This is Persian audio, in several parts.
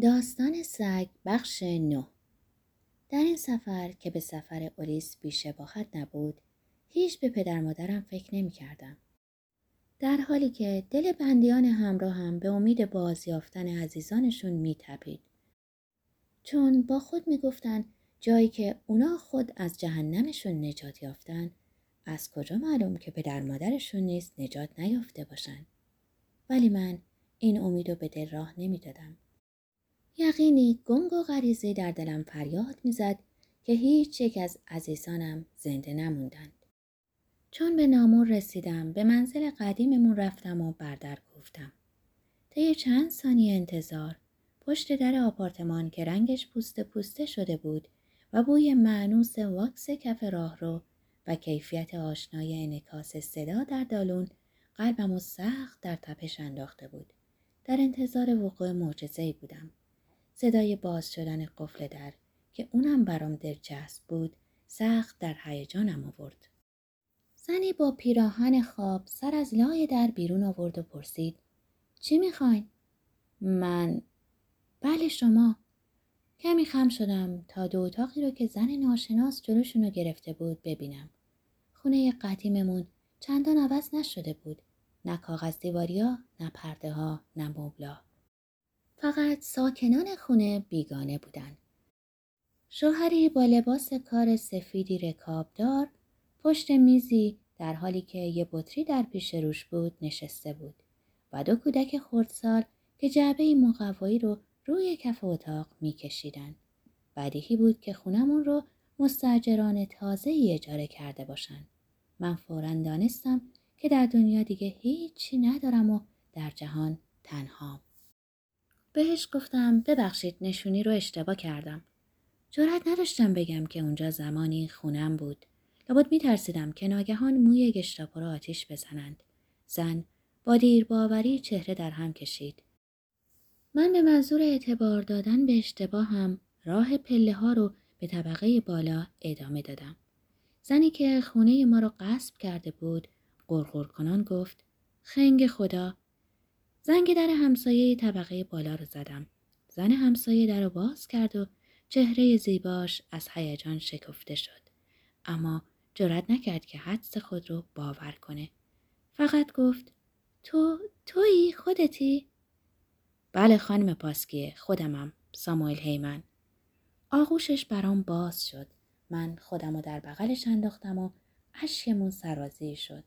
داستان سگ بخش نه در این سفر که به سفر اولیس بیشباهت نبود هیچ به پدر مادرم فکر نمی کردم. در حالی که دل بندیان همراه هم به امید بازیافتن عزیزانشون می تپید. چون با خود می گفتن جایی که اونا خود از جهنمشون نجات یافتن از کجا معلوم که پدر مادرشون نیست نجات نیافته باشن. ولی من این امید رو به دل راه نمی دادم. یقینی گنگ و غریزی در دلم فریاد می‌زد که هیچ یک از عزیزانم زنده نموندند. چون به نامور رسیدم به منزل قدیممون رفتم و بردر گفتم. طی چند ثانیه انتظار پشت در آپارتمان که رنگش پوسته پوسته شده بود و بوی معنوس واکس کف راه رو و کیفیت آشنای انکاس صدا در دالون قلبم و سخت در تپش انداخته بود. در انتظار وقوع معجزه‌ای بودم. صدای باز شدن قفل در که اونم برام دلچسب بود سخت در هیجانم آورد. زنی با پیراهن خواب سر از لای در بیرون آورد و پرسید چی می‌خواین؟ من بله شما کمی خم شدم تا دو اتاقی رو که زن ناشناس جلوشون رو گرفته بود ببینم. خونه قدیممون چندان عوض نشده بود. نه کاغذ دیواریا، نه پرده ها، نه مبلا. فقط ساکنان خونه بیگانه بودند. شوهری با لباس کار سفیدی رکابدار پشت میزی در حالی که یه بطری در پیش روش بود نشسته بود و دو کودک خردسال که جعبه مقوایی رو روی کف اتاق میکشیدند. بدیهی بود که خونمون رو مستجران تازه اجاره کرده باشند. من فورا دانستم که در دنیا دیگه هیچی ندارم و در جهان تنهام. بهش گفتم ببخشید نشونی رو اشتباه کردم. جرأت نداشتم بگم که اونجا زمانی خونم بود. لابد میترسیدم که ناگهان موی گشتاپو را آتیش بزنند. زن با دیر باوری چهره در هم کشید. من به منظور اعتبار دادن به اشتباه راه پله ها رو به طبقه بالا ادامه دادم. زنی که خونه ما رو غصب کرده بود قرقر کنان گفت خنگ خدا زنگ در همسایه طبقه بالا رو زدم. زن همسایه در رو باز کرد و چهره زیباش از هیجان شکفته شد. اما جرأت نکرد که حدس خود رو باور کنه. فقط گفت تو تویی خودتی؟ بله خانم پاسکیه خودمم ساموئل هیمن. آغوشش برام باز شد. من خودم رو در بغلش انداختم و اشکمون سرازی شد.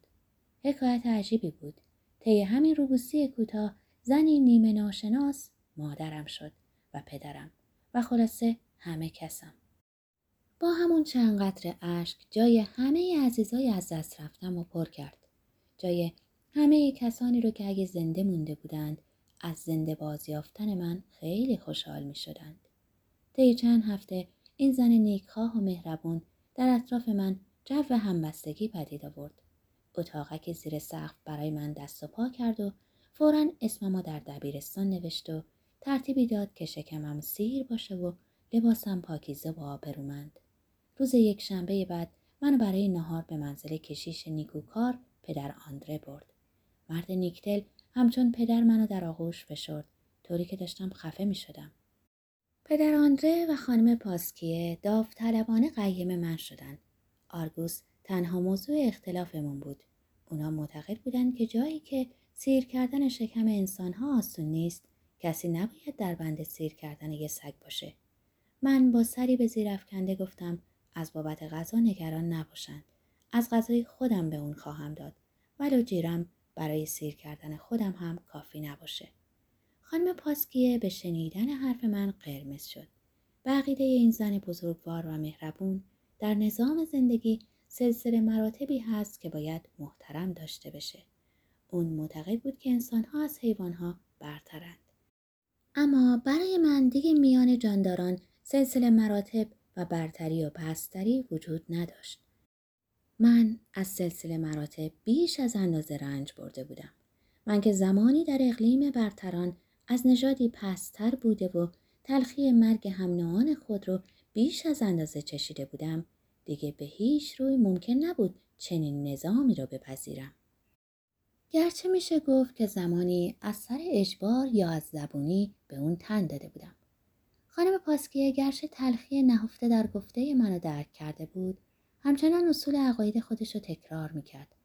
حکایت عجیبی بود. طی همین روبوسی کوتاه زنی نیمه ناشناس مادرم شد و پدرم و خلاصه همه کسم. با همون چند قطر اشک جای همه عزیزای از دست رفتم و پر کرد. جای همه کسانی رو که اگه زنده مونده بودند از زنده بازیافتن من خیلی خوشحال می شدند. طی چند هفته این زن نیکخواه و مهربون در اطراف من جو همبستگی پدید آورد. اتاقک زیر سقف برای من دست و پا کرد و فورا اسممو در دبیرستان نوشت و ترتیبی داد که شکمم سیر باشه و لباسم پاکیزه و آبرومند. روز یک شنبه بعد منو برای نهار به منزل کشیش نیکوکار پدر آندره برد. مرد نیکتل همچون پدر منو در آغوش فشرد طوری که داشتم خفه می شدم. پدر آندره و خانم پاسکیه داوطلبانه قیم من شدند. آرگوس تنها موضوع اختلافمون بود. اونا معتقد بودند که جایی که سیر کردن شکم انسانها آسون نیست کسی نباید در بند سیر کردن یه سگ باشه. من با سری به زیر افکنده گفتم از بابت غذا نگران نباشند. از غذای خودم به اون خواهم داد. ولو جیرم برای سیر کردن خودم هم کافی نباشه. خانم پاسکیه به شنیدن حرف من قرمز شد. بقیده این زن بزرگوار و مهربون در نظام زندگی سلسله مراتبی هست که باید محترم داشته بشه. اون معتقد بود که انسانها از حیوانها برترند. اما برای من دیگه میان جانداران سلسله مراتب و برتری و پستری وجود نداشت. من از سلسله مراتب بیش از اندازه رنج برده بودم. من که زمانی در اقلیم برتران از نژادی پستر بوده و تلخی مرگ هم خود رو بیش از اندازه چشیده بودم دیگه به هیچ روی ممکن نبود چنین نظامی را بپذیرم. گرچه میشه گفت که زمانی از سر اجبار یا از زبونی به اون تن داده بودم. خانم پاسکیه گرچه تلخی نهفته در گفته منو درک کرده بود همچنان اصول عقاید خودش رو تکرار می‌کرد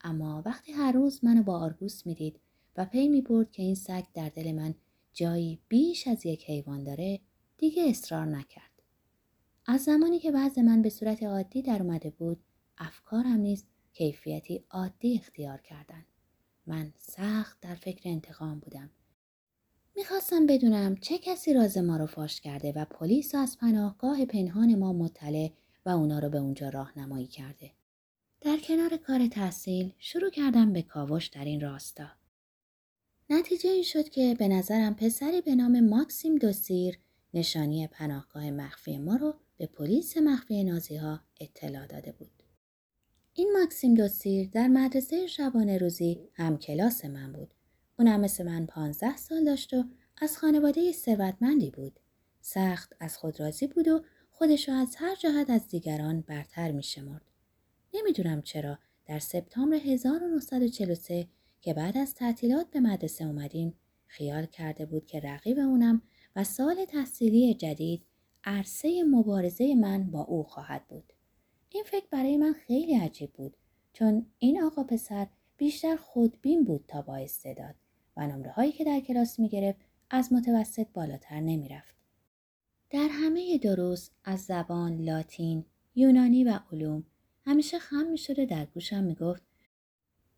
اما وقتی هر روز منو با آرگوس می‌دید و پی می‌برد که این سگ در دل من جایی بیش از یک حیوان داره دیگه اصرار نکرد از زمانی که وضع من به صورت عادی در اومده بود افکارم نیز کیفیتی عادی اختیار کردن من سخت در فکر انتقام بودم می‌خواستم بدونم چه کسی راز ما رو فاش کرده و پلیس از پناهگاه پنهان ما مطلع و اونا رو به اونجا راهنمایی کرده. در کنار کار تحصیل شروع کردم به کاوش در این راستا. نتیجه این شد که به نظرم پسری به نام ماکسیم دوسیر نشانی پناهگاه مخفی ما رو به پلیس مخفی نازی ها اطلاع داده بود. این ماکسیم دوسیر در مدرسه شبانه روزی هم کلاس من بود. اونم مثل من پانزده سال داشت و از خانواده ثروتمندی بود. سخت از خود راضی بود و خودش را از هر جهت از دیگران برتر می شمرد. نمی‌دونم چرا در سپتامبر 1943 که بعد از تعطیلات به مدرسه اومدیم خیال کرده بود که رقیب اونم و سال تحصیلی جدید عرصه مبارزه من با او خواهد بود. این فکر برای من خیلی عجیب بود چون این آقا پسر بیشتر خودبین بود تا با استعداد و نمره هایی که در کلاس می گرفت از متوسط بالاتر نمی رفت. در همه دروس از زبان، لاتین، یونانی و علوم همیشه خم می شده در گوشم می گفت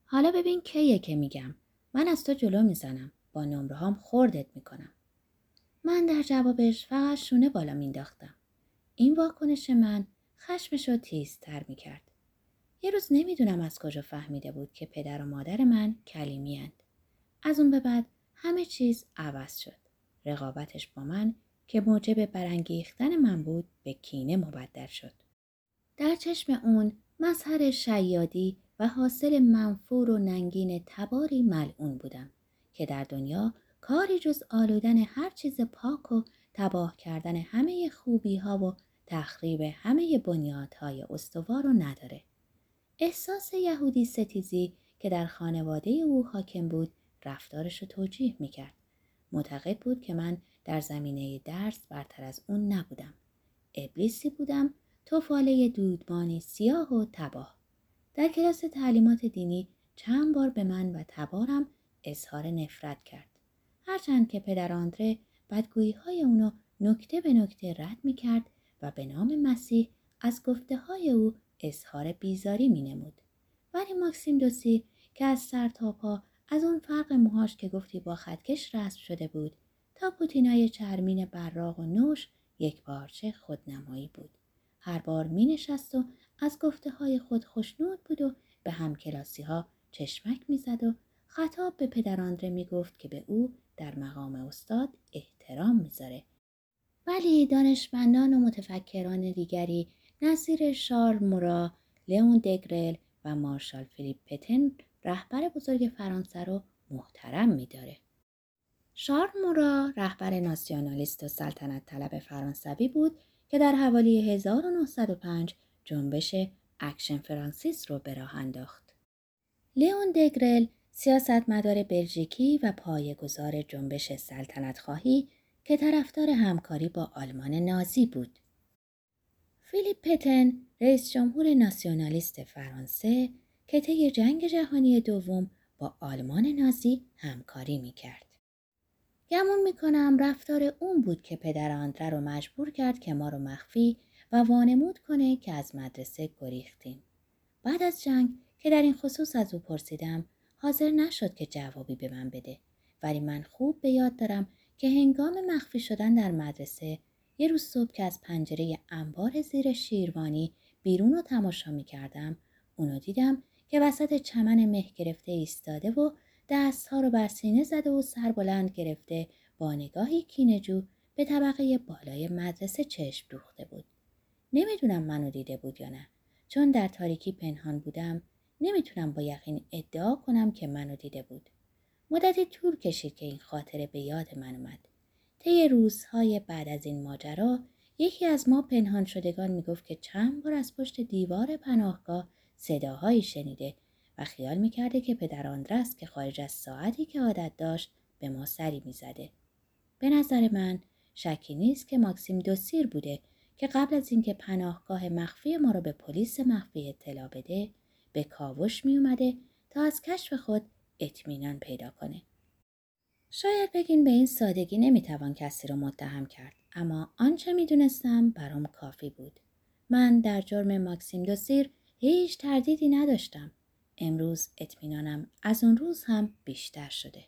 حالا ببین کیه که میگم من از تو جلو می‌زنم با نمره هم خوردت می‌کنم من در جوابش فقط شونه بالا مینداختم این واکنش من خشمش رو تیزتر می‌کرد یه روز نمی‌دونم از کجا فهمیده بود که پدر و مادر من کلیمی از اون به بعد همه چیز عوض شد. رقابتش با من که موجب برانگیختن من بود به کینه مبدل شد. در چشم اون مظهر شیادی و حاصل منفور و ننگین تباری ملعون بودم که در دنیا کاری جز آلودن هر چیز پاک و تباه کردن همه خوبی ها و تخریب همه بنیادهای استوار رو نداره. احساس یهودی ستیزی که در خانواده او حاکم بود رفتارش رو توجیه می‌کرد. معتقد بود که من در زمینه درس برتر از اون نبودم. ابلیسی بودم توفاله دودبانی سیاه و تباه. در کلاس تعلیمات دینی چند بار به من و تبارم اظهار نفرت کرد. هرچند که پدر آندره بدگویی های اونو نکته به نکته رد می کرد و به نام مسیح از گفته های او اظهار بیزاری می نمود. ولی ماکسیم دوسی که از سر تا پا از اون فرق موهاش که گفتی با خطکش رسم شده بود تا پوتینای چرمین براق و نوش یک پارچه خودنمایی بود. هر بار می نشست و از گفته های خود خوشنود بود و به همکلاسی ها چشمک می‌زد و خطاب به پدراندره می گفت که به او در مقام استاد احترام می‌ذاره. ولی دانشمندان و متفکران دیگری نظیر شار مورا، لئون دگرل و مارشال فیلیپ پتن رهبر بزرگ فرانسه رو محترم میداره. شارل مورا رهبر ناسیونالیست و سلطنت طلب فرانسوی بود که در حوالی 1905 جنبش Action Française رو به راه انداخت. لیون دگرل سیاستمدار بلژیکی و پایه‌گذار جنبش سلطنت خواهی که طرفدار همکاری با آلمان نازی بود. فیلیپ پتن رئیس جمهور ناسیونالیست فرانسه که طی جنگ جهانی دوم با آلمان نازی همکاری می‌کرد. گمون می‌کنم رفتار اون بود که پدر آندره رو مجبور کرد که ما رو مخفی و وانمود کنه که از مدرسه گریختیم. بعد از جنگ که در این خصوص از او پرسیدم حاضر نشد که جوابی به من بده ولی من خوب به یاد دارم که هنگام مخفی شدن در مدرسه یه روز صبح که از پنجره انبار زیر شیروانی بیرون رو تماشا می کردم اونو دیدم که وسط چمن مه گرفته ایستاده و دستها رو بر سینه زده و سر بلند گرفته با نگاهی کینجو به طبقه بالای مدرسه چشم دوخته بود. نمی‌دونم منو دیده بود یا نه چون در تاریکی پنهان بودم نمی‌تونم با یقین ادعا کنم که منو دیده بود. مدتی طول کشید که این خاطره به یاد من اومد. طی روزهای بعد از این ماجرا یکی از ما پنهان شدگان می‌گفت که چند بار از پشت دیوار پناهگاه صداهایی شنیده و خیال می‌کرده که پدر آندرست که خارج از ساعتی که عادت داشت به ما سری می‌زده. به نظر من شکی نیست که ماکسیم دوسیر بوده که قبل از اینکه پناهگاه مخفی ما را به پلیس مخفی اطلاع بده به کاوش می اومده تا از کشف خود اطمینان پیدا کنه. شاید بگین به این سادگی نمی‌توان کسی را متهم کرد اما آنچه می‌دونستم برام کافی بود. من در جرم ماکسیم دوسیر هیچ تردیدی نداشتم. امروز اطمینانم از اون روز هم بیشتر شده.